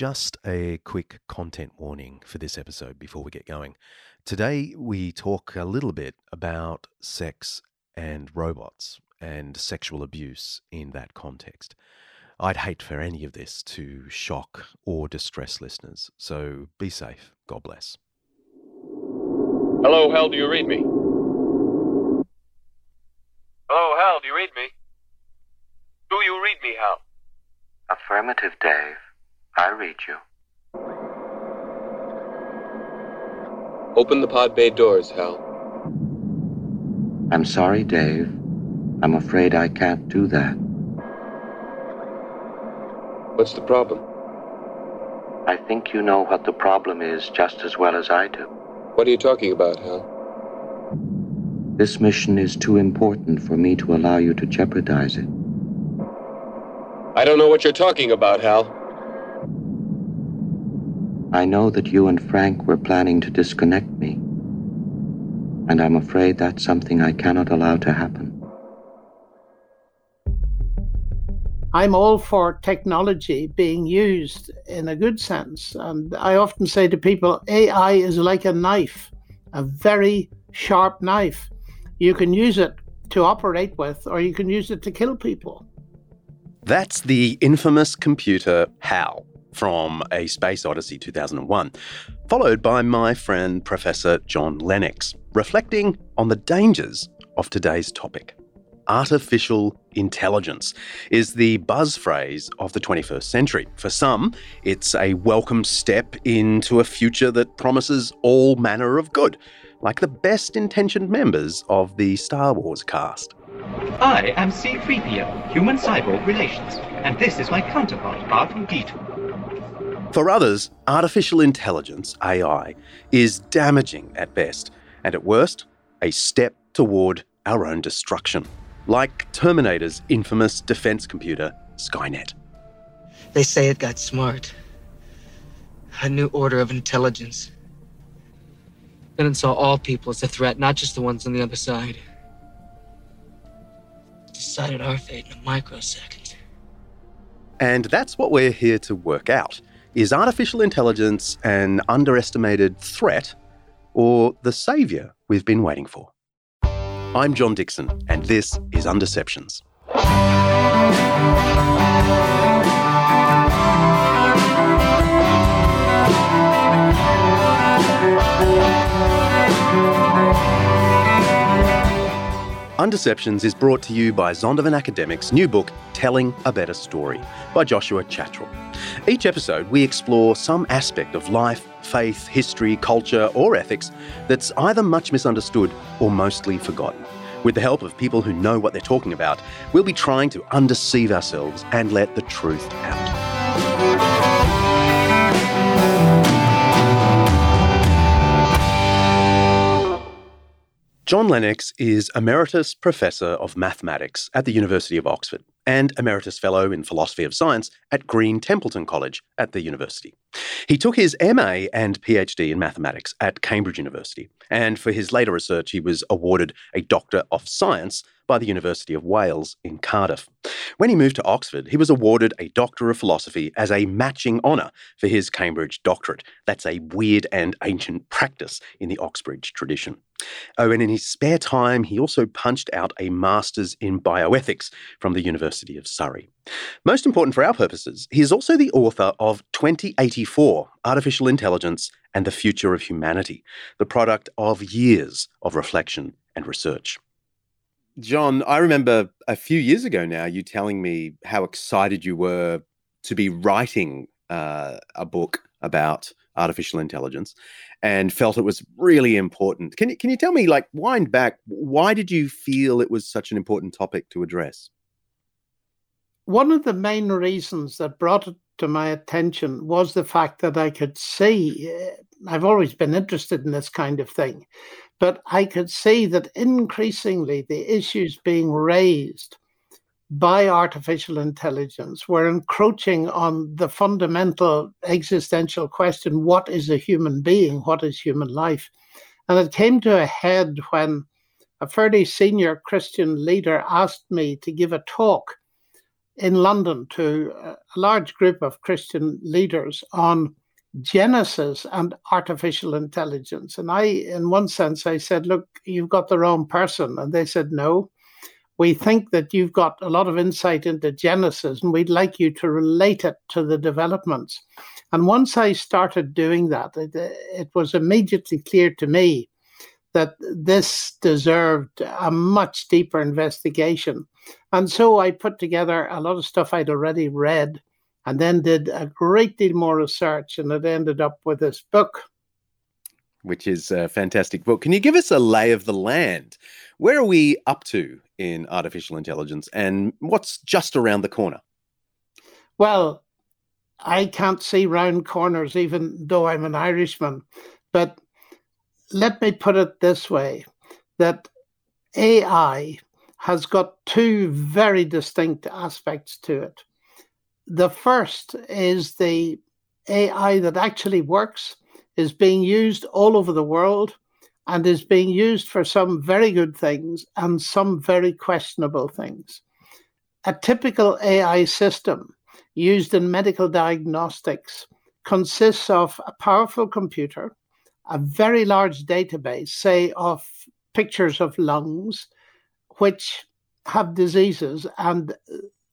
Just a quick content warning for this episode before we get going. Today, we talk a little bit about sex and robots and sexual abuse in that context. I'd hate for any of this to shock or distress listeners, so be safe. God bless. Hello, Hal, do you read me? Hello, Hal, do you read me? Do you read me, Hal? Affirmative, Dave. I read you. Open the pod bay doors, Hal. I'm sorry, Dave. I'm afraid I can't do that. What's the problem? I think you know what the problem is just as well as I do. What are you talking about, Hal? This mission is too important for me to allow you to jeopardize it. I don't know what you're talking about, Hal. I know that you and Frank were planning to disconnect me. And I'm afraid that's something I cannot allow to happen. I'm all for technology being used in a good sense. And I often say to people AI is like a knife, a very sharp knife. You can use it to operate with, or you can use it to kill people. That's the infamous computer HAL from A Space Odyssey 2001, followed by my friend Professor John Lennox, reflecting on the dangers of today's topic. Artificial intelligence is the buzz phrase of the 21st century. For some, it's a welcome step into a future that promises all manner of good, like the best intentioned members of the Star Wars cast. I am C3PO, Human Cyborg Relations, and this is my counterpart, R2D2. For others, artificial intelligence, AI, is damaging at best, and at worst, a step toward our own destruction, like Terminator's infamous defense computer, Skynet. They say it got smart. A new order of intelligence. Then it saw all people as a threat, not just the ones on the other side. Decided our fate in a microsecond. And that's what we're here to work out. Is artificial intelligence an underestimated threat or the savior we've been waiting for? I'm John Dixon, and this is Undeceptions. Undeceptions is brought to you by Zondervan Academic's new book, Telling a Better Story, by Joshua Chatraw. Each episode, we explore some aspect of life, faith, history, culture, or ethics that's either much misunderstood or mostly forgotten. With the help of people who know what they're talking about, we'll be trying to undeceive ourselves and let the truth out. John Lennox is Emeritus Professor of Mathematics at the University of Oxford and Emeritus Fellow in Philosophy of Science at Green Templeton College at the university. He took his MA and PhD in mathematics at Cambridge University, and for his later research, he was awarded a Doctor of Science by the University of Wales in Cardiff. When he moved to Oxford, he was awarded a Doctor of Philosophy as a matching honour for his Cambridge doctorate. That's a weird and ancient practice in the Oxbridge tradition. Oh, and in his spare time, he also punched out a Master's in Bioethics from the University of Surrey. Most important for our purposes, he is also the author of 2084 Artificial Intelligence and the Future of Humanity, the product of years of reflection and research. John, I remember a few years ago now you telling me how excited you were to be writing uh, a book about artificial intelligence and felt it was really important. Can you, can you tell me, like, wind back, why did you feel it was such an important topic to address? One of the main reasons that brought it to my attention was the fact that I could see, eh, I've always been interested in this kind of thing, but I could see that increasingly the issues being raised by artificial intelligence were encroaching on the fundamental existential question what is a human being? What is human life? And it came to a head when a fairly senior Christian leader asked me to give a talk in London to a large group of Christian leaders on Genesis and artificial intelligence. And I, in one sense, I said, Look, you've got the wrong person. And they said, No, we think that you've got a lot of insight into Genesis and we'd like you to relate it to the developments. And once I started doing that, it, it was immediately clear to me that this deserved a much deeper investigation. And so I put together a lot of stuff I'd already read and then did a great deal more research, and it ended up with this book. Which is a fantastic book. Can you give us a lay of the land? Where are we up to in artificial intelligence, and what's just around the corner? Well, I can't see round corners, even though I'm an Irishman. But let me put it this way that AI has got two very distinct aspects to it. The first is the AI that actually works, is being used all over the world, and is being used for some very good things and some very questionable things. A typical AI system used in medical diagnostics consists of a powerful computer, a very large database, say, of pictures of lungs, which have diseases, and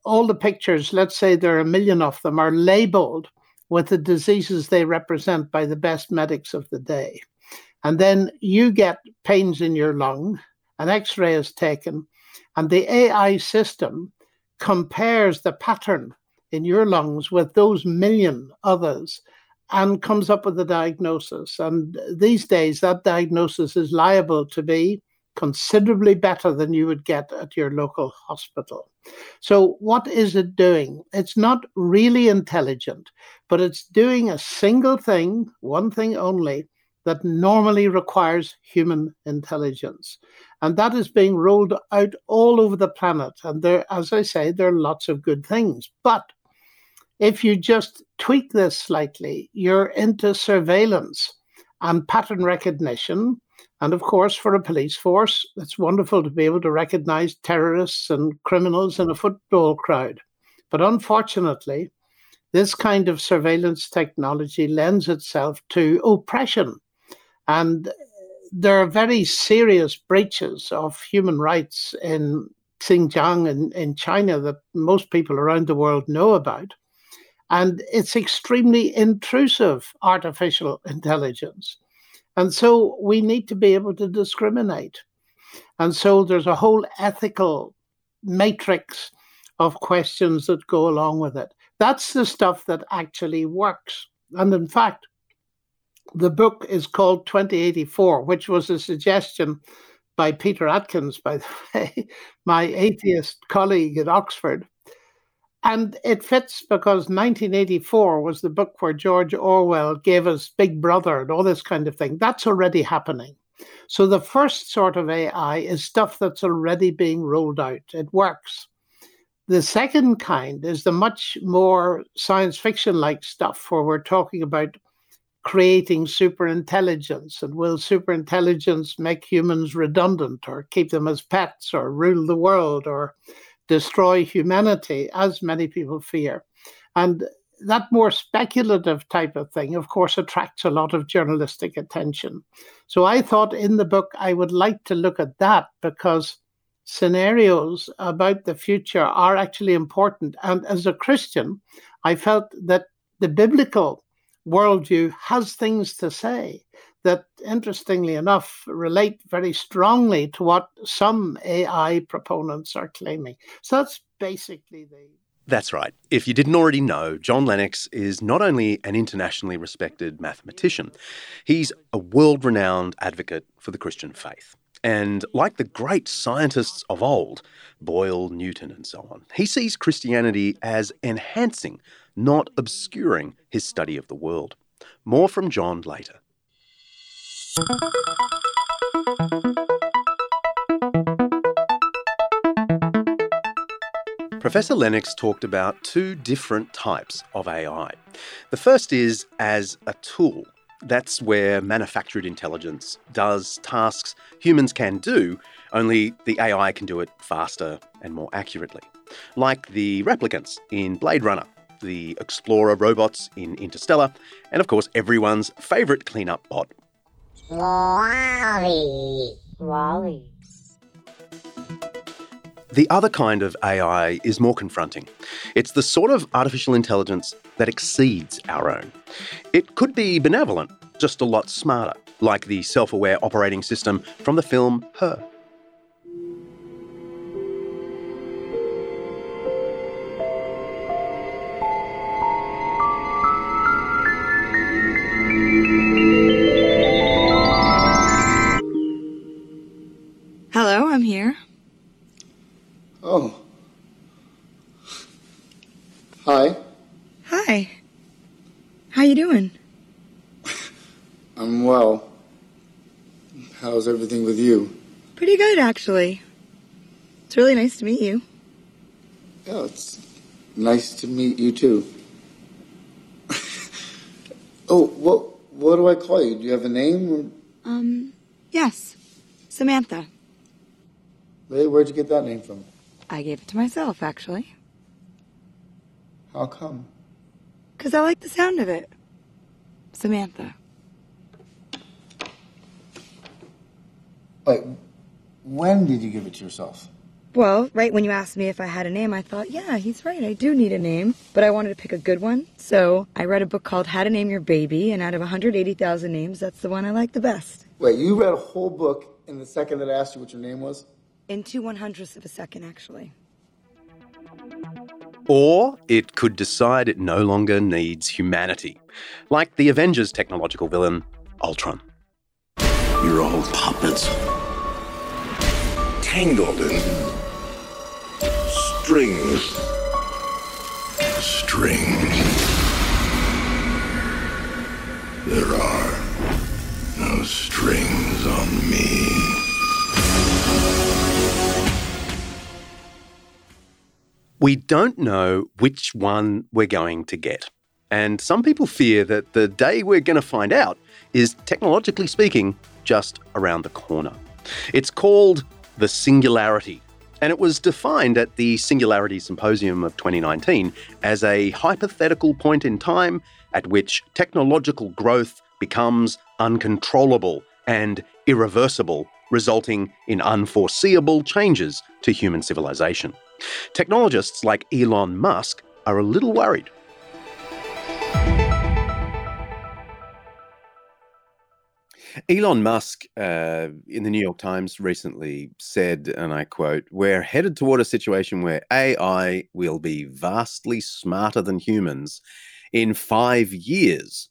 all the pictures, let's say there are a million of them, are labeled with the diseases they represent by the best medics of the day. And then you get pains in your lung, an x ray is taken, and the AI system compares the pattern in your lungs with those million others and comes up with a diagnosis. And these days, that diagnosis is liable to be considerably better than you would get at your local hospital. So, what is it doing? It's not really intelligent, but it's doing a single thing, one thing only, that normally requires human intelligence. And that is being rolled out all over the planet. And there, as I say, there are lots of good things. But if you just tweak this slightly, you're into surveillance and pattern recognition and of course, for a police force, it's wonderful to be able to recognize terrorists and criminals in a football crowd. But unfortunately, this kind of surveillance technology lends itself to oppression. And there are very serious breaches of human rights in Xinjiang in, in China that most people around the world know about. And it's extremely intrusive artificial intelligence. And so we need to be able to discriminate. And so there's a whole ethical matrix of questions that go along with it. That's the stuff that actually works. And in fact, the book is called 2084, which was a suggestion by Peter Atkins, by the way, my atheist colleague at Oxford. And it fits because 1984 was the book where George Orwell gave us Big Brother and all this kind of thing. That's already happening. So the first sort of AI is stuff that's already being rolled out. It works. The second kind is the much more science fiction like stuff where we're talking about creating superintelligence and will superintelligence make humans redundant or keep them as pets or rule the world or destroy humanity, as many people fear. And that more speculative type of thing, of course, attracts a lot of journalistic attention. So I thought in the book I would like to look at that because scenarios about the future are actually important. And as a Christian, I felt that the biblical worldview has things to say that, interestingly enough, relate very strongly to what some AI proponents are claiming. So that's basically the that's right. If you didn't already know, John Lennox is not only an internationally respected mathematician, he's a world renowned advocate for the Christian faith. And like the great scientists of old, Boyle, Newton, and so on, he sees Christianity as enhancing, not obscuring his study of the world. More from John later. Professor Lennox talked about two different types of AI. The first is as a tool. That's where manufactured intelligence does tasks humans can do, only the AI can do it faster and more accurately. Like the replicants in Blade Runner, the Explorer robots in Interstellar, and of course everyone's favourite cleanup bot. WALL-E. WALL-E. The other kind of AI is more confronting. It's the sort of artificial intelligence that exceeds our own. It could be benevolent, just a lot smarter, like the self aware operating system from the film Her. Actually. It's really nice to meet you. Yeah, it's nice to meet you too. oh, what what do I call you? Do you have a name? Um, yes, Samantha. Really? Where'd you get that name from? I gave it to myself, actually. How come? Because I like the sound of it. Samantha. Wait, when did you give it to yourself? Well, right when you asked me if I had a name, I thought, yeah, he's right, I do need a name. But I wanted to pick a good one. So I read a book called How to Name Your Baby, and out of 180,000 names, that's the one I like the best. Wait, you read a whole book in the second that I asked you what your name was? In two one hundredths of a second, actually. Or it could decide it no longer needs humanity, like the Avengers' technological villain, Ultron. You're all puppets, tangled in strings. Strings. There are no strings on me. We don't know which one we're going to get. And some people fear that the day we're going to find out is, technologically speaking, just around the corner. It's called the singularity, and it was defined at the Singularity Symposium of 2019 as a hypothetical point in time at which technological growth becomes uncontrollable and irreversible, resulting in unforeseeable changes to human civilization. Technologists like Elon Musk are a little worried. Elon Musk, uh, in the New York Times recently said, and I quote, We're headed toward a situation where AI will be vastly smarter than humans. In five years,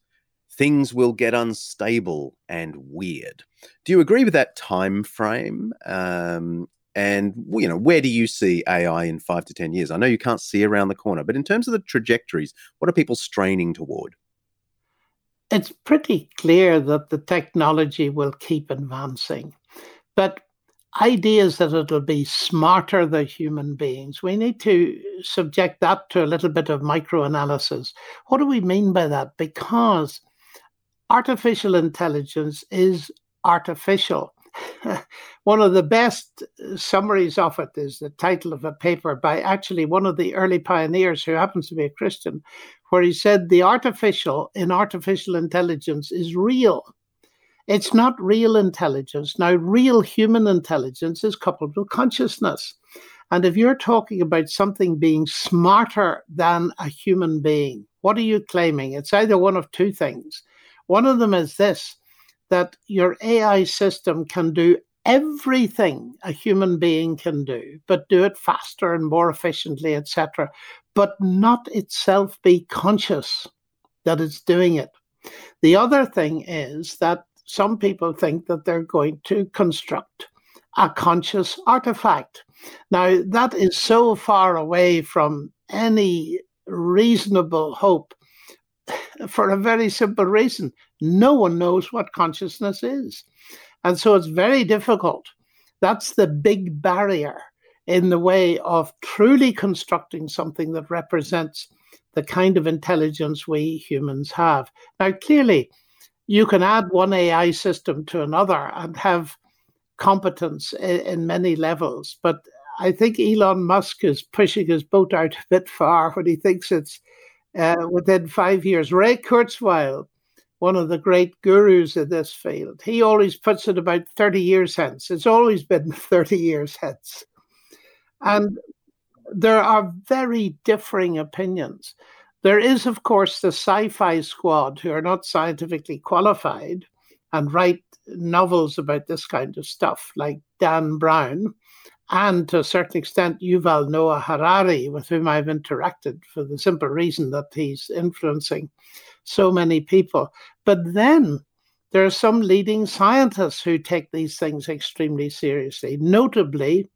things will get unstable and weird. Do you agree with that time frame? Um, and you know, where do you see AI in five to ten years? I know you can't see around the corner, but in terms of the trajectories, what are people straining toward? It's pretty clear that the technology will keep advancing. But ideas that it'll be smarter than human beings, we need to subject that to a little bit of microanalysis. What do we mean by that? Because artificial intelligence is artificial. one of the best summaries of it is the title of a paper by actually one of the early pioneers who happens to be a Christian, where he said the artificial in artificial intelligence is real. It's not real intelligence. Now, real human intelligence is coupled with consciousness. And if you're talking about something being smarter than a human being, what are you claiming? It's either one of two things. One of them is this that your AI system can do everything a human being can do, but do it faster and more efficiently, etc., but not itself be conscious that it's doing it. The other thing is that some people think that they're going to construct a conscious artifact. Now, that is so far away from any reasonable hope for a very simple reason. No one knows what consciousness is. And so it's very difficult. That's the big barrier in the way of truly constructing something that represents the kind of intelligence we humans have. Now, clearly, you can add one AI system to another and have competence in, in many levels. But I think Elon Musk is pushing his boat out a bit far when he thinks it's uh, within five years. Ray Kurzweil, one of the great gurus in this field, he always puts it about 30 years hence. It's always been 30 years hence. And there are very differing opinions. There is, of course, the sci fi squad who are not scientifically qualified and write novels about this kind of stuff, like Dan Brown and to a certain extent Yuval Noah Harari, with whom I've interacted for the simple reason that he's influencing so many people. But then there are some leading scientists who take these things extremely seriously, notably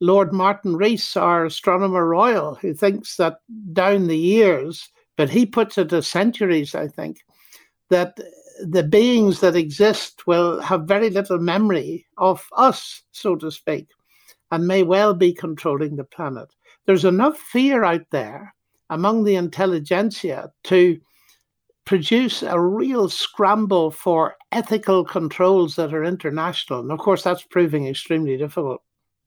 Lord Martin Rees, our astronomer royal, who thinks that down the years, but he puts it as centuries, I think, that the beings that exist will have very little memory of us, so to speak and may well be controlling the planet. There's enough fear out there among the intelligentsia to produce a real scramble for ethical controls that are international. And of course, that's proving extremely difficult.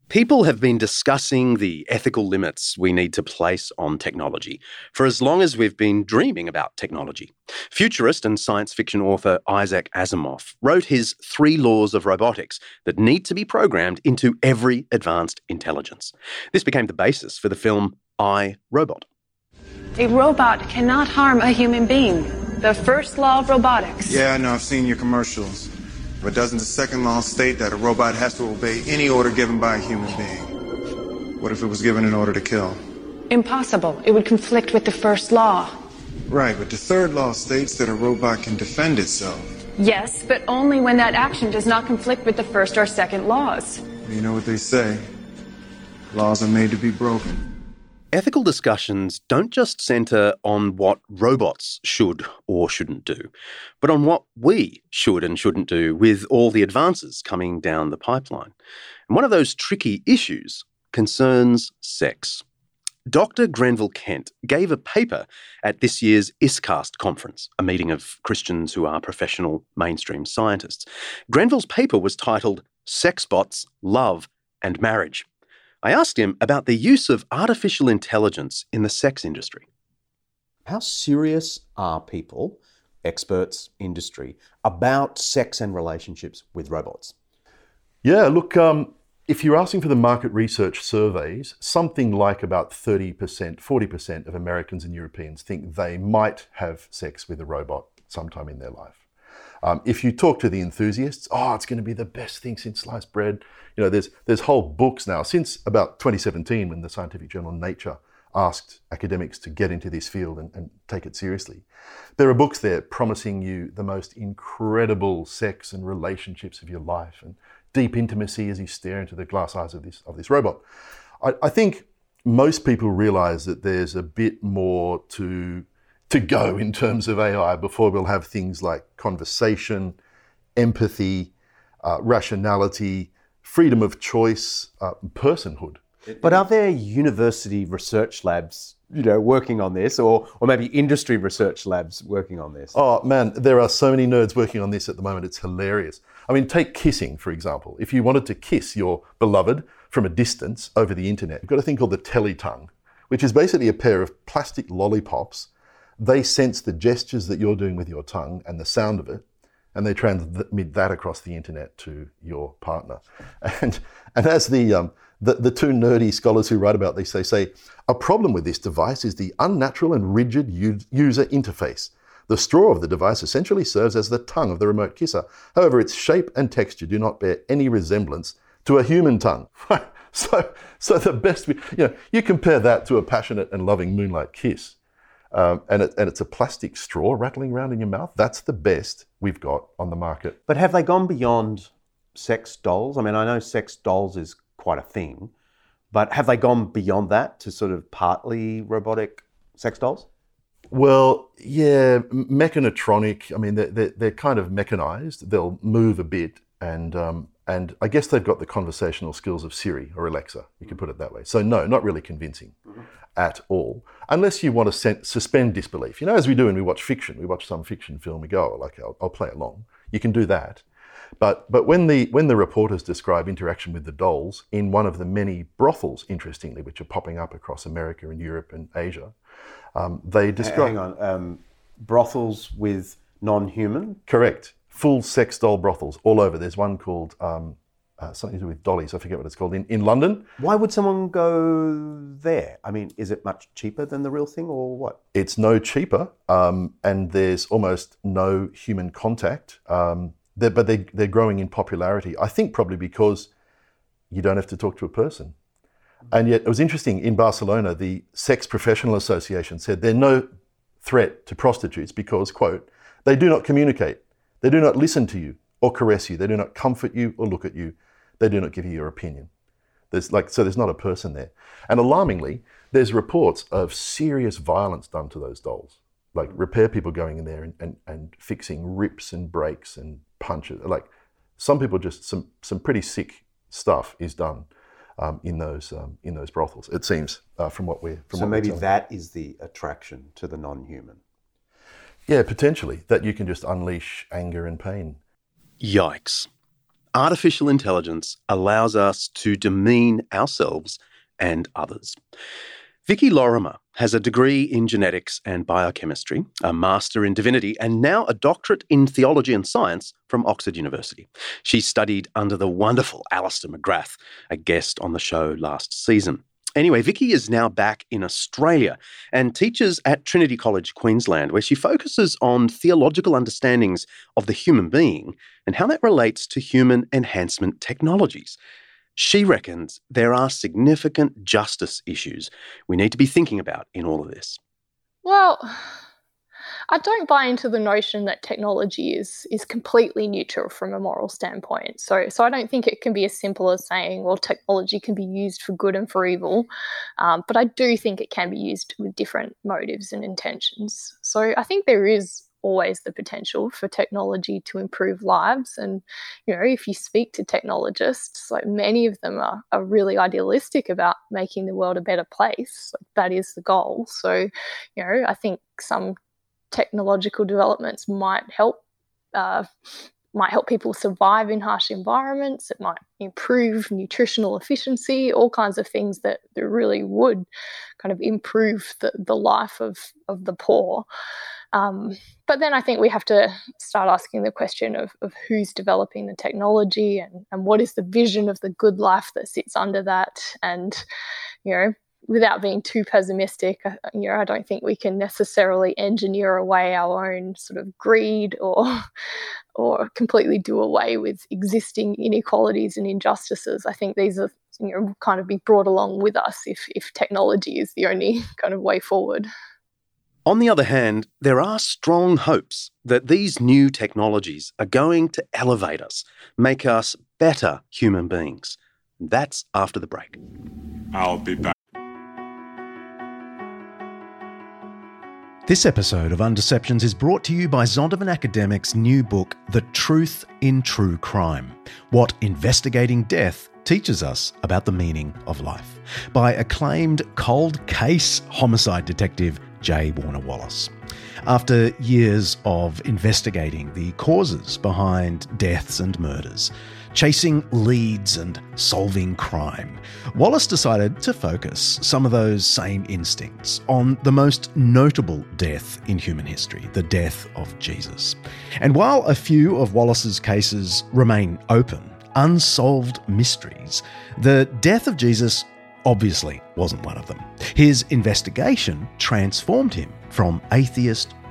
People have been discussing the ethical limits we need to place on technology for as long as we've been dreaming about technology. Futurist and science fiction author Isaac Asimov wrote his three laws of robotics that need to be programmed into every advanced intelligence. This became the basis for the film I, Robot. A robot cannot harm a human being. The first law of robotics. Yeah, I know. I've seen your commercials. But doesn't the second law state that a robot has to obey any order given by a human being? What if it was given an order to kill? Impossible. It would conflict with the first law. Right, but the third law states that a robot can defend itself. Yes, but only when that action does not conflict with the first or second laws. You know what they say laws are made to be broken. Ethical discussions don't just centre on what robots should or shouldn't do, but on what we should and shouldn't do with all the advances coming down the pipeline. And one of those tricky issues concerns sex. Dr. Grenville Kent gave a paper at this year's ISCAST conference, a meeting of Christians who are professional mainstream scientists. Grenville's paper was titled Sex Bots, Love and Marriage. I asked him about the use of artificial intelligence in the sex industry. How serious are people, experts, industry, about sex and relationships with robots? Yeah, look, um, if you're asking for the market research surveys, something like about 30%, 40% of Americans and Europeans think they might have sex with a robot sometime in their life. Um, if you talk to the enthusiasts, oh, it's going to be the best thing since sliced bread. You know, there's there's whole books now since about 2017 when the scientific journal Nature asked academics to get into this field and, and take it seriously. There are books there promising you the most incredible sex and relationships of your life and deep intimacy as you stare into the glass eyes of this of this robot. I, I think most people realize that there's a bit more to to go in terms of AI before we'll have things like conversation, empathy, uh, rationality, freedom of choice, uh, personhood. But are there university research labs, you know, working on this, or or maybe industry research labs working on this? Oh man, there are so many nerds working on this at the moment. It's hilarious. I mean, take kissing for example. If you wanted to kiss your beloved from a distance over the internet, you've got a thing called the teletongue, which is basically a pair of plastic lollipops. They sense the gestures that you're doing with your tongue and the sound of it, and they transmit that across the internet to your partner. And and as the um, the, the two nerdy scholars who write about this, they say a problem with this device is the unnatural and rigid user interface. The straw of the device essentially serves as the tongue of the remote kisser. However, its shape and texture do not bear any resemblance to a human tongue. so, so the best, you know, you compare that to a passionate and loving moonlight kiss, um, and, it, and it's a plastic straw rattling around in your mouth. That's the best we've got on the market. But have they gone beyond sex dolls? I mean, I know sex dolls is quite a thing, but have they gone beyond that to sort of partly robotic sex dolls? Well, yeah, mechanotronic. I mean, they're, they're, they're kind of mechanized. They'll move a bit, and um, and I guess they've got the conversational skills of Siri or Alexa. You can put it that way. So no, not really convincing mm-hmm. at all, unless you want to sen- suspend disbelief. You know, as we do when we watch fiction, we watch some fiction film, we go, oh, like I'll, I'll play along. You can do that, but, but when, the, when the reporters describe interaction with the dolls in one of the many brothels, interestingly, which are popping up across America and Europe and Asia, um, they describe. Hang on. Um, brothels with non human? Correct. Full sex doll brothels all over. There's one called um, uh, something to do with dollies. I forget what it's called in, in London. Why would someone go there? I mean, is it much cheaper than the real thing, or what? It's no cheaper, um, and there's almost no human contact. Um, they're, but they, they're growing in popularity. I think probably because you don't have to talk to a person. And yet, it was interesting in Barcelona, the Sex Professional Association said they're no threat to prostitutes because, quote, they do not communicate, they do not listen to you or caress you, they do not comfort you or look at you, they do not give you your opinion. There's like, so there's not a person there. And alarmingly, there's reports of serious violence done to those dolls like repair people going in there and, and, and fixing rips and breaks and punches. Like some people just some some pretty sick stuff is done um, in those um, in those brothels. It seems uh, from what we're from so maybe that is the attraction to the non-human. Yeah, potentially that you can just unleash anger and pain. Yikes! Artificial intelligence allows us to demean ourselves and others. Vicki Lorrimar has a degree in genetics and biochemistry, a master in divinity, and now a doctorate in theology and science from Oxford University. She studied under the wonderful Alister McGrath, a guest on the show last season. Anyway, Vicky is now back in Australia and teaches at Trinity College, Queensland, where she focuses on theological understandings of the human being and how that relates to human enhancement technologies. She reckons there are significant justice issues we need to be thinking about in all of this. Well, I don't buy into the notion that technology is is completely neutral from a moral standpoint. So, so I don't think it can be as simple as saying, well, technology can be used for good and for evil. Um, but I do think it can be used with different motives and intentions. So I think there is always the potential for technology to improve lives. And, you know, if you speak to technologists, like many of them are, are really idealistic about making the world a better place. Like that is the goal. So, you know, I think some technological developments might help. Uh, might help people survive in harsh environments. It might improve nutritional efficiency, all kinds of things that, that really would kind of improve the, the life of, of the poor. Um, but then I think we have to start asking the question of, of who's developing the technology and, and what is the vision of the good life that sits under that. And, you know, without being too pessimistic, uh, you know, I don't think we can necessarily engineer away our own sort of greed or or completely do away with existing inequalities and injustices. I think these are you know kind of be brought along with us if if technology is the only kind of way forward. On the other hand, there are strong hopes that these new technologies are going to elevate us, make us better human beings. That's after the break. I'll be back. This episode of Undeceptions is brought to you by Zondervan Academic's new book, The Truth in True Crime What Investigating Death Teaches Us About the Meaning of Life, by acclaimed cold case homicide detective J. Warner Wallace. After years of investigating the causes behind deaths and murders, chasing leads and solving crime, Wallace decided to focus some of those same instincts on the most notable death in human history, the death of Jesus. And while a few of Wallace's cases remain open, unsolved mysteries, the death of Jesus obviously wasn't one of them. His investigation transformed him from atheist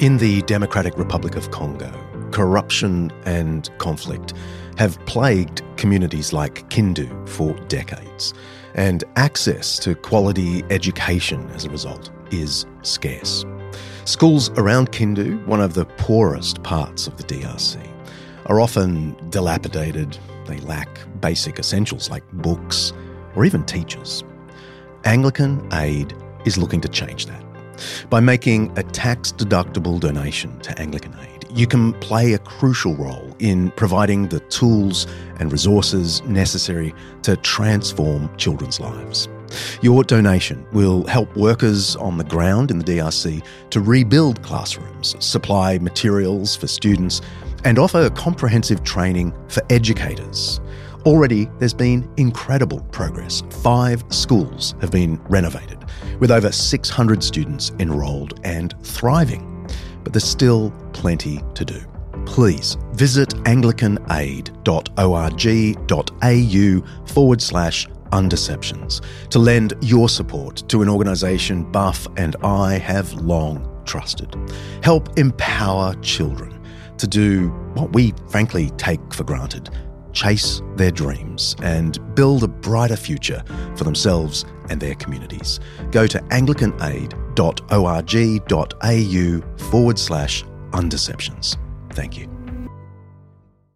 In the Democratic Republic of Congo, corruption and conflict have plagued communities like Kindu for decades, and access to quality education as a result is scarce. Schools around Kindu, one of the poorest parts of the DRC, are often dilapidated, they lack basic essentials like books or even teachers. Anglican Aid is looking to change that. By making a tax deductible donation to Anglican Aid, you can play a crucial role in providing the tools and resources necessary to transform children's lives. Your donation will help workers on the ground in the DRC to rebuild classrooms, supply materials for students, and offer comprehensive training for educators. Already, there's been incredible progress. Five schools have been renovated with over 600 students enrolled and thriving. But there's still plenty to do. Please visit anglicanaid.org.au forward slash undeceptions to lend your support to an organisation Buff and I have long trusted. Help empower children to do what we frankly take for granted chase their dreams, and build a brighter future for themselves and their communities. Go to anglicanaid.org.au forward slash undeceptions. Thank you.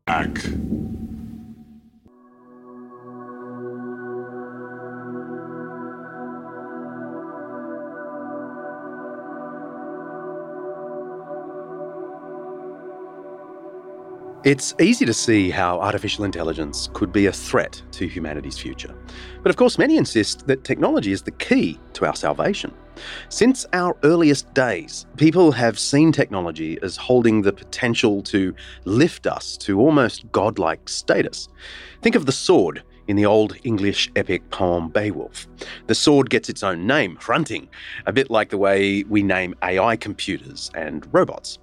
Back. It's easy to see how artificial intelligence could be a threat to humanity's future. But of course, many insist that technology is the key to our salvation. Since our earliest days, people have seen technology as holding the potential to lift us to almost godlike status. Think of the sword in the old English epic poem Beowulf. The sword gets its own name, Hrunting, a bit like the way we name AI computers and robots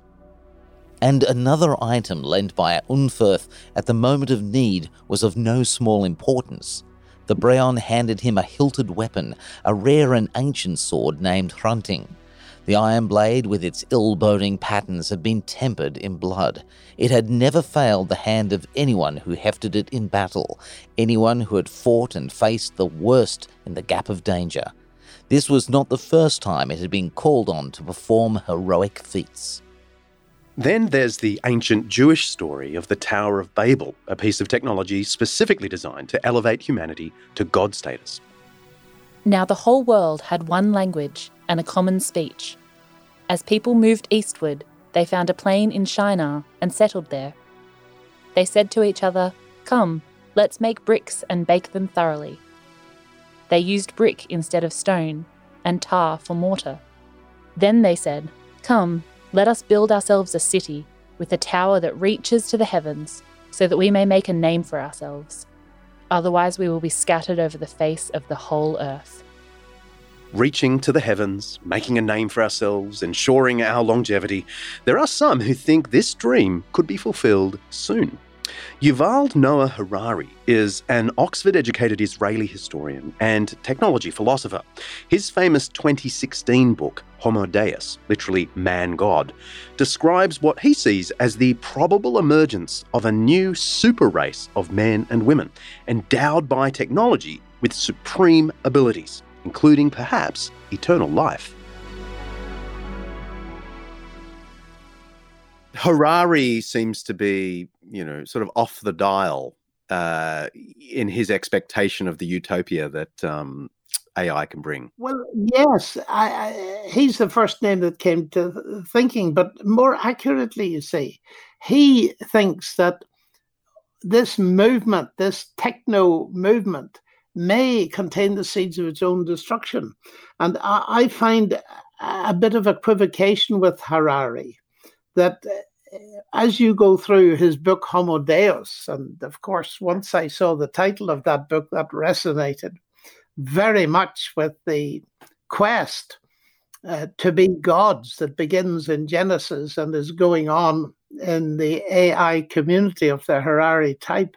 and another item lent by Unferth at the moment of need was of no small importance. The Brehon handed him a hilted weapon, a rare and ancient sword named Hrunting. The iron blade, with its ill boding patterns, had been tempered in blood. It had never failed the hand of anyone who hefted it in battle, anyone who had fought and faced the worst in the gap of danger. This was not the first time it had been called on to perform heroic feats. Then there's the ancient Jewish story of the Tower of Babel, a piece of technology specifically designed to elevate humanity to God status. Now the whole world had one language and a common speech. As people moved eastward, they found a plain in Shinar and settled there. They said to each other, Come, let's make bricks and bake them thoroughly. They used brick instead of stone, and tar for mortar. Then they said, Come, let us build ourselves a city, with a tower that reaches to the heavens, so that we may make a name for ourselves. Otherwise, we will be scattered over the face of the whole earth. Reaching to the heavens, making a name for ourselves, ensuring our longevity, there are some who think this dream could be fulfilled soon. Yuval Noah Harari is an Oxford educated Israeli historian and technology philosopher. His famous 2016 book, Homo Deus, literally man god, describes what he sees as the probable emergence of a new super race of men and women, endowed by technology with supreme abilities, including perhaps eternal life. Harari seems to be, you know, sort of off the dial uh, in his expectation of the utopia that um, AI can bring. Well, yes, I, I, he's the first name that came to thinking, but more accurately, you see, he thinks that this movement, this techno movement, may contain the seeds of its own destruction. And I, I find a bit of equivocation with Harari that as you go through his book Homo Deus, and of course, once I saw the title of that book, that resonated very much with the quest uh, to be gods that begins in Genesis and is going on in the AI community of the Harari type.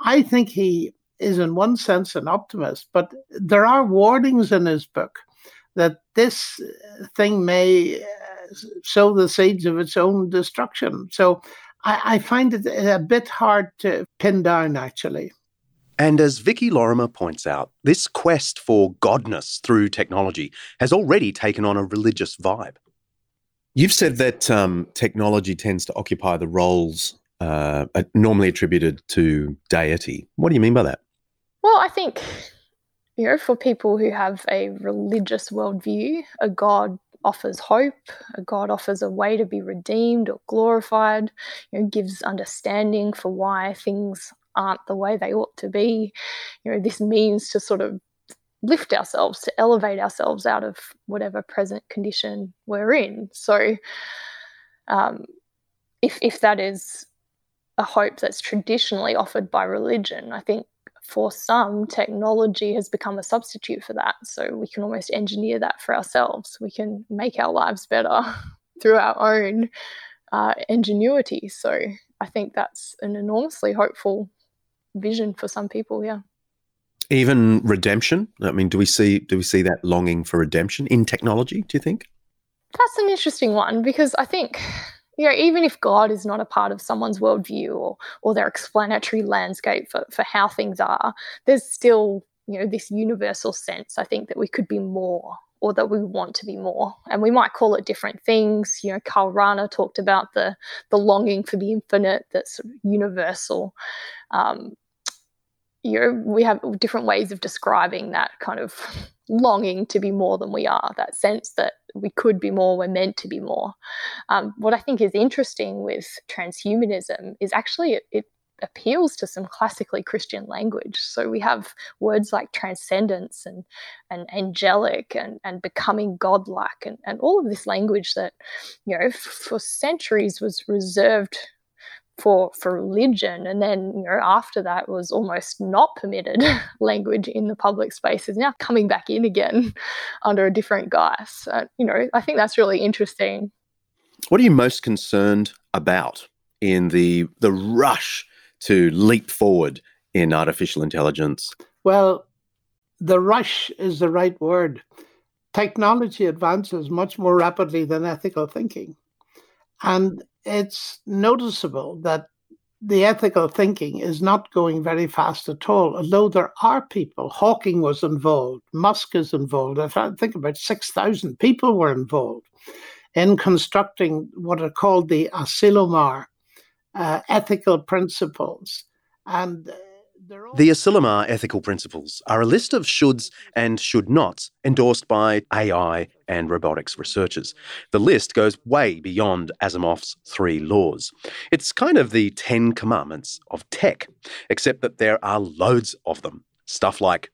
I think he is, in one sense, an optimist, but there are warnings in his book that this thing may sow the seeds of its own destruction. So I, I find it a bit hard to pin down, actually. And as Vicky Lorrimar points out, this quest for godness through technology has already taken on a religious vibe. You've said that um, technology tends to occupy the roles uh, normally attributed to deity. What do you mean by that? Well, I think, you know, for people who have a religious worldview, a god offers hope, God offers a way to be redeemed or glorified, you know, gives understanding for why things aren't the way they ought to be. You know, this means to sort of lift ourselves, to elevate ourselves out of whatever present condition we're in. So, um, if if that is a hope that's traditionally offered by religion, I think for some, technology has become a substitute for that. So we can almost engineer that for ourselves. We can make our lives better through our own uh, ingenuity. So I think that's an enormously hopeful vision for some people. Yeah. Even redemption. I mean, do we see do we see that longing for redemption in technology? Do you think? That's an interesting one because I think you know, even if God is not a part of someone's worldview or or their explanatory landscape for, for how things are, there's still, you know, this universal sense, I think, that we could be more or that we want to be more. And we might call it different things. You know, Karl Rahner talked about the the longing for the infinite that's sort of universal. Um, you know, we have different ways of describing that kind of longing to be more than we are, that sense that we could be more, we're meant to be more. Um, what I think is interesting with transhumanism is actually it, it appeals to some classically Christian language. So we have words like transcendence and and angelic and, and becoming godlike and, and all of this language that, you know, for centuries was reserved for for religion. And then you know after that was almost not permitted language in the public space is now coming back in again under a different guise. So, you know i think that's really interesting. What are you most concerned about in the the rush to leap forward in artificial intelligence? Well the rush is the right word. Technology advances much more rapidly than ethical thinking. And it's noticeable that the ethical thinking is not going very fast at all, although there are people. Hawking was involved, Musk is involved. I think about 6,000 people were involved in constructing what are called the Asilomar uh, ethical principles. And the Asilomar ethical principles are a list of shoulds and should nots endorsed by AI and robotics researchers. The list goes way beyond Asimov's three laws. It's kind of the Ten Commandments of tech, except that there are loads of them. Stuff like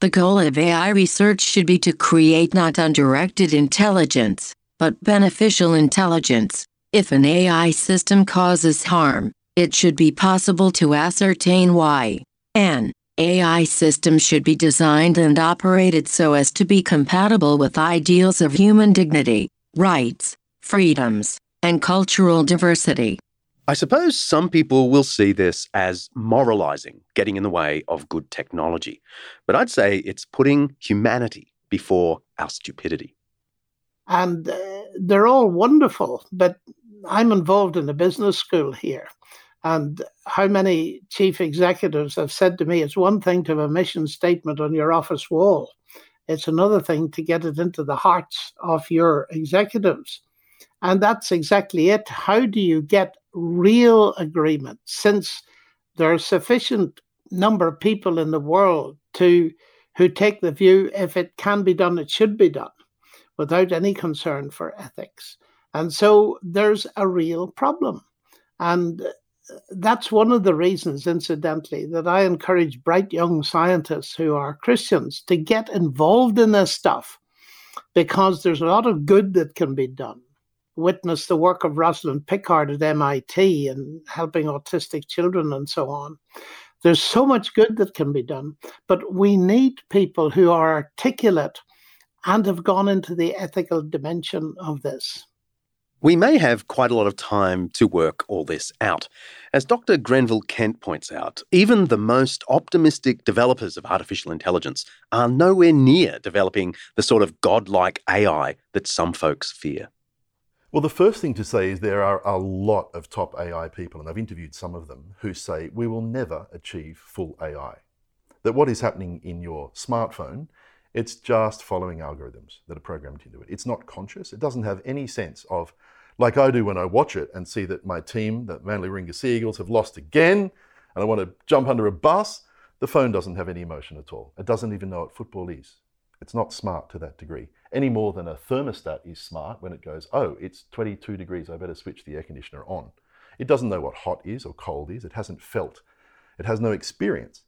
The goal of AI research should be to create not undirected intelligence, but beneficial intelligence. If an AI system causes harm, it should be possible to ascertain why. An AI system should be designed and operated so as to be compatible with ideals of human dignity, rights, freedoms, and cultural diversity. I suppose some people will see this as moralizing, getting in the way of good technology. But I'd say it's putting humanity before our stupidity. And uh, they're all wonderful, but I'm involved in a business school here. And how many chief executives have said to me, it's one thing to have a mission statement on your office wall, it's another thing to get it into the hearts of your executives. And that's exactly it. How do you get real agreement since there are sufficient number of people in the world to who take the view if it can be done, it should be done without any concern for ethics. And so there's a real problem. And that's one of the reasons, incidentally, that I encourage bright young scientists who are Christians to get involved in this stuff because there's a lot of good that can be done. Witness the work of Rosalind Picard at MIT and helping autistic children and so on. There's so much good that can be done, but we need people who are articulate and have gone into the ethical dimension of this. We may have quite a lot of time to work all this out. As Dr. Grenville Kent points out, even the most optimistic developers of artificial intelligence are nowhere near developing the sort of godlike AI that some folks fear. Well, the first thing to say is there are a lot of top AI people, and I've interviewed some of them, who say we will never achieve full AI. That what is happening in your smartphone, it's just following algorithms that are programmed into it. It's not conscious. It doesn't have any sense of like I do when I watch it and see that my team, the Manly Warringah Sea Eagles, have lost again, and I want to jump under a bus, the phone doesn't have any emotion at all. It doesn't even know what football is. It's not smart to that degree, any more than a thermostat is smart when it goes, oh, it's 22 degrees, I better switch the air conditioner on. It doesn't know what hot is or cold is. It hasn't felt. It has no experience.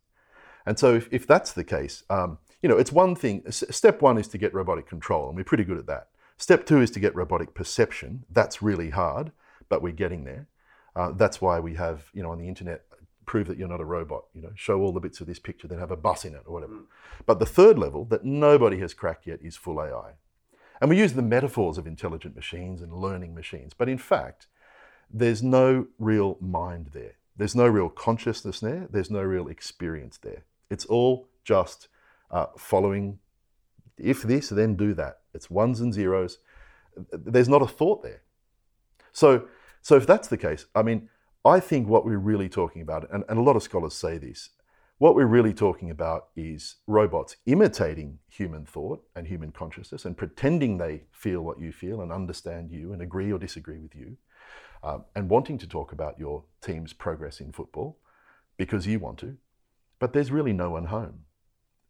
And so if, if that's the case, um, you know, it's one thing. Step one is to get robotic control, and we're pretty good at that. Step two is to get robotic perception. That's really hard, but we're getting there. Uh, that's why we have, you know, on the internet, prove that you're not a robot. You know, show all the bits of this picture that have a bus in it or whatever. Mm. But the third level that nobody has cracked yet is full AI. And we use the metaphors of intelligent machines and learning machines, but in fact, there's no real mind there. There's no real consciousness there. There's no real experience there. It's all just uh, following if this, then do that. It's ones and zeros. There's not a thought there. So, so if that's the case, I mean, I think what we're really talking about, and, and a lot of scholars say this, what we're really talking about is robots imitating human thought and human consciousness and pretending they feel what you feel and understand you and agree or disagree with you, um, and wanting to talk about your team's progress in football because you want to, but there's really no one home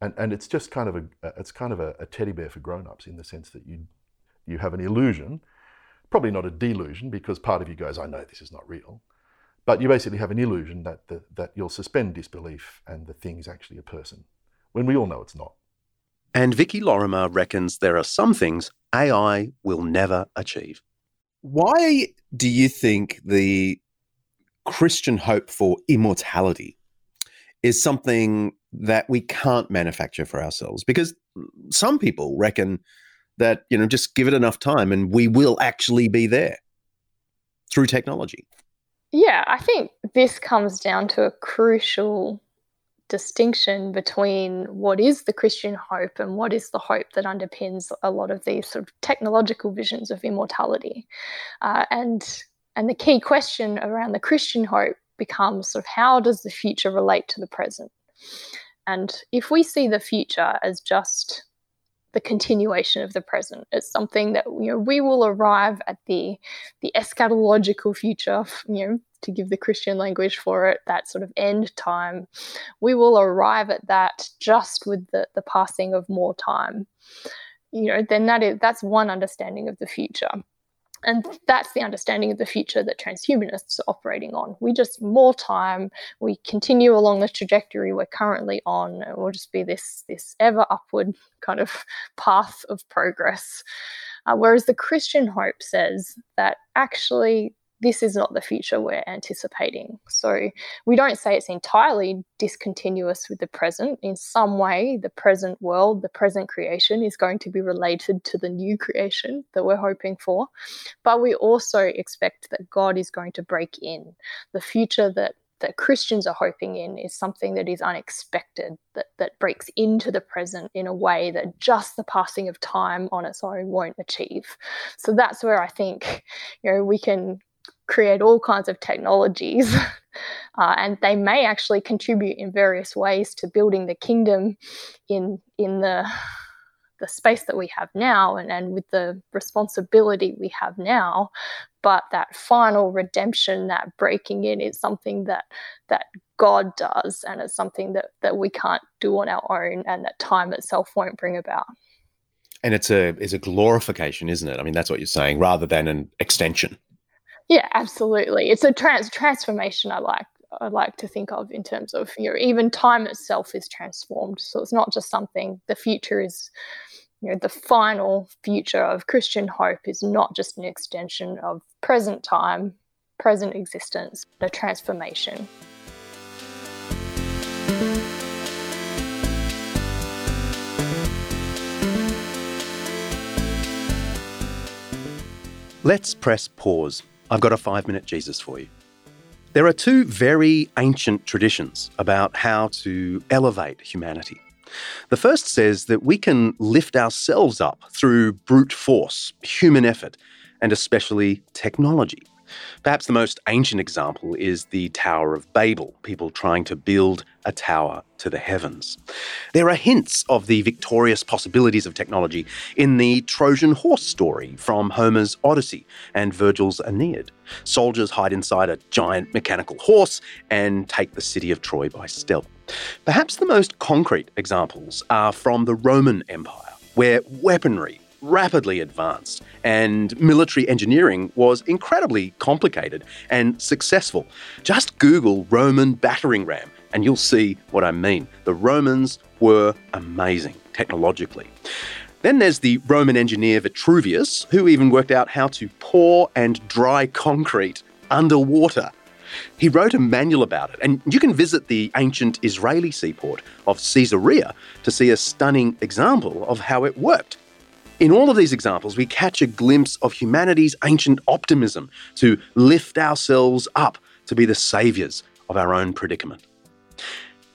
and and it's just kind of a it's kind of a, a teddy bear for grown-ups in the sense that you you have an illusion probably not a delusion because part of you goes i know this is not real but you basically have an illusion that the, that you'll suspend disbelief and the thing is actually a person when we all know it's not and Vicki Lorrimar reckons there are some things AI will never achieve. Why do you think the Christian hope for immortality is something that we can't manufacture for ourselves because some people reckon that you know just give it enough time and we will actually be there through technology. Yeah i think this comes down to a crucial distinction between what is the christian hope and what is the hope that underpins a lot of these sort of technological visions of immortality. Uh, and and the key question around the christian hope becomes sort of how does the future relate to the present and if we see the future as just the continuation of the present, it's something that you know we will arrive at the the eschatological future, you know, to give the Christian language for it, that sort of end time. We will arrive at that just with the, the passing of more time. You know, then that is that's one understanding of the future. And that's the understanding of the future that transhumanists are operating on. We just more time, we continue along the trajectory we're currently on, and we'll just be this this ever upward kind of path of progress. Uh, whereas the Christian hope says that actually this is not the future we're anticipating. So we don't say it's entirely discontinuous with the present. In some way, the present world, the present creation is going to be related to the new creation that we're hoping for. But we also expect that God is going to break in. The future that that Christians are hoping in is something that is unexpected, that, that breaks into the present in a way that just the passing of time on its own won't achieve. So that's where I think, you know, we can create all kinds of technologies. Uh, and they may actually contribute in various ways to building the kingdom in in the the space that we have now and, and with the responsibility we have now. But that final redemption that breaking in is something that that god does and it's something that that we can't do on our own and that time itself won't bring about. And it's a it's a glorification isn't it? I mean that's what you're saying rather than an extension yeah, absolutely. It's a trans transformation I like I like to think of in terms of you know even time itself is transformed. So it's not just something the future is you know the final future of Christian hope is not just an extension of present time, present existence, but a transformation. Let's press pause I've got a five minute Jesus for you. There are two very ancient traditions about how to elevate humanity. The first says that we can lift ourselves up through brute force, human effort, and especially technology. Perhaps the most ancient example is the Tower of Babel, people trying to build a tower to the heavens. There are hints of the victorious possibilities of technology in the Trojan horse story from Homer's Odyssey and Virgil's Aeneid. Soldiers hide inside a giant mechanical horse and take the city of Troy by stealth. Perhaps the most concrete examples are from the Roman Empire, where weaponry rapidly advanced, and military engineering was incredibly complicated and successful. Just Google Roman battering ram, and you'll see what I mean. The Romans were amazing technologically. Then there's the Roman engineer Vitruvius, who even worked out how to pour and dry concrete underwater. He wrote a manual about it, and you can visit the ancient Israeli seaport of Caesarea to see a stunning example of how it worked. In all of these examples, we catch a glimpse of humanity's ancient optimism to lift ourselves up to be the saviours of our own predicament.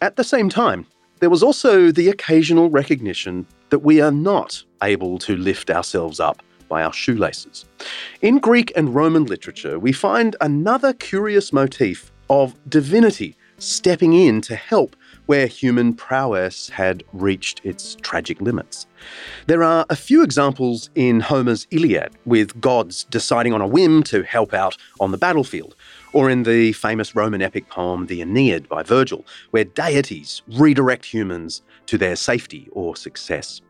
At the same time, there was also the occasional recognition that we are not able to lift ourselves up by our shoelaces. In Greek and Roman literature, we find another curious motif of divinity stepping in to help where human prowess had reached its tragic limits. There are a few examples in Homer's Iliad, with gods deciding on a whim to help out on the battlefield, or in the famous Roman epic poem The Aeneid by Virgil, where deities redirect humans to their safety or success.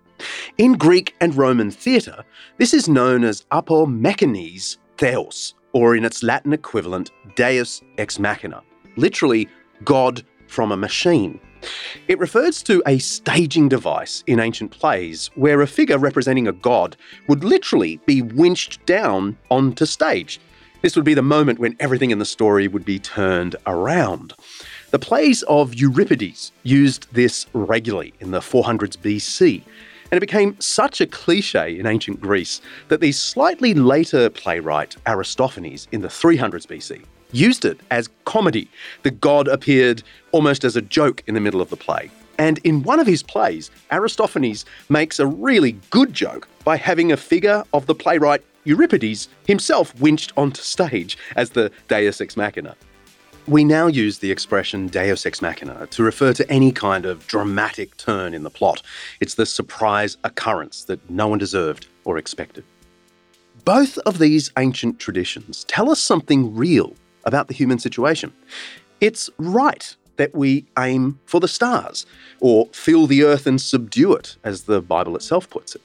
In Greek and Roman theatre, this is known as apo apomechenes theos, or in its Latin equivalent, deus ex machina, literally God from a machine. It refers to a staging device in ancient plays where a figure representing a god would literally be winched down onto stage. This would be the moment when everything in the story would be turned around. The plays of Euripides used this regularly in the 400s BC, and it became such a cliche in ancient Greece that the slightly later playwright Aristophanes in the 300s BC used it as comedy. The god appeared almost as a joke in the middle of the play. And in one of his plays, Aristophanes makes a really good joke by having a figure of the playwright Euripides himself winched onto stage as the Deus Ex Machina. We now use the expression Deus Ex Machina to refer to any kind of dramatic turn in the plot. It's the surprise occurrence that no one deserved or expected. Both of these ancient traditions tell us something real about the human situation. It's right that we aim for the stars, or fill the earth and subdue it, as the Bible itself puts it.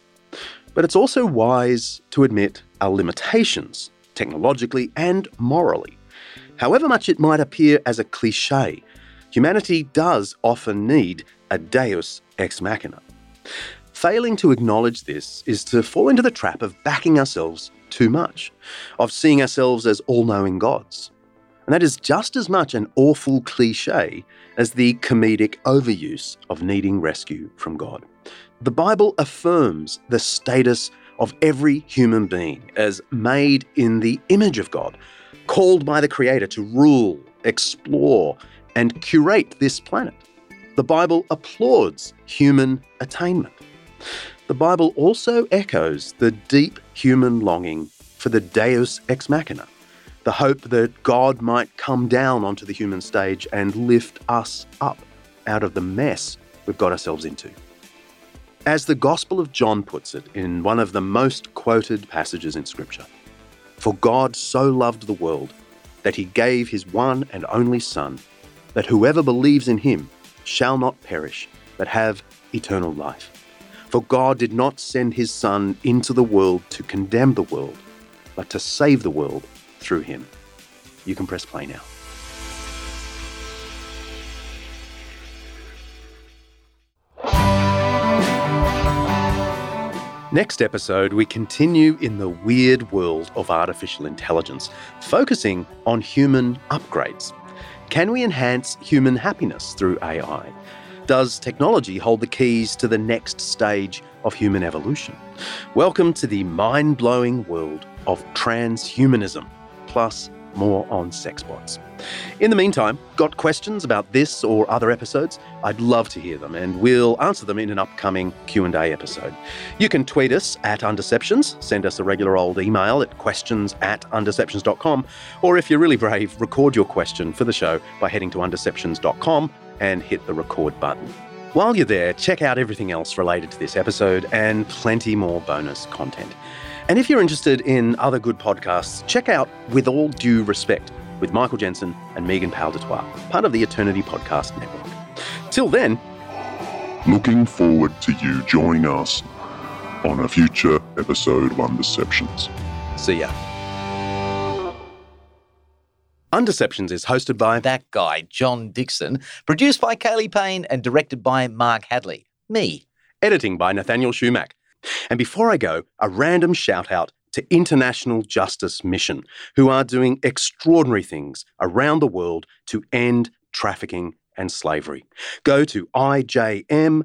But it's also wise to admit our limitations, technologically and morally. However much it might appear as a cliche, humanity does often need a deus ex machina. Failing to acknowledge this is to fall into the trap of backing ourselves too much, of seeing ourselves as all knowing gods. And that is just as much an awful cliche as the comedic overuse of needing rescue from God. The Bible affirms the status of every human being as made in the image of God, called by the Creator to rule, explore, and curate this planet. The Bible applauds human attainment. The Bible also echoes the deep human longing for the Deus ex machina, the hope that God might come down onto the human stage and lift us up out of the mess we've got ourselves into. As the Gospel of John puts it in one of the most quoted passages in Scripture For God so loved the world that he gave his one and only Son, that whoever believes in him shall not perish, but have eternal life. For God did not send his Son into the world to condemn the world, but to save the world through him. You can press play now. Next episode, we continue in the weird world of artificial intelligence, focusing on human upgrades. Can we enhance human happiness through AI? Does technology hold the keys to the next stage of human evolution? Welcome to the mind blowing world of transhumanism, plus more on sexbots. In the meantime, got questions about this or other episodes? I'd love to hear them and we'll answer them in an upcoming Q&A episode. You can tweet us at Undeceptions, send us a regular old email at questions at undeceptions.com, or if you're really brave, record your question for the show by heading to undeceptions.com and hit the record button. While you're there, check out everything else related to this episode and plenty more bonus content. And if you're interested in other good podcasts, check out With All Due Respect with Michael Jensen and Megan Powell part of the Eternity Podcast Network. Till then, looking forward to you joining us on a future episode of Undeceptions. See ya. Undeceptions is hosted by that guy, John Dickson, produced by Kaylee Payne, and directed by Mark Hadley. Me. Editing by Nathaniel Schumack. And before I go, a random shout out to International Justice Mission, who are doing extraordinary things around the world to end trafficking and slavery. Go to ijm.org.au.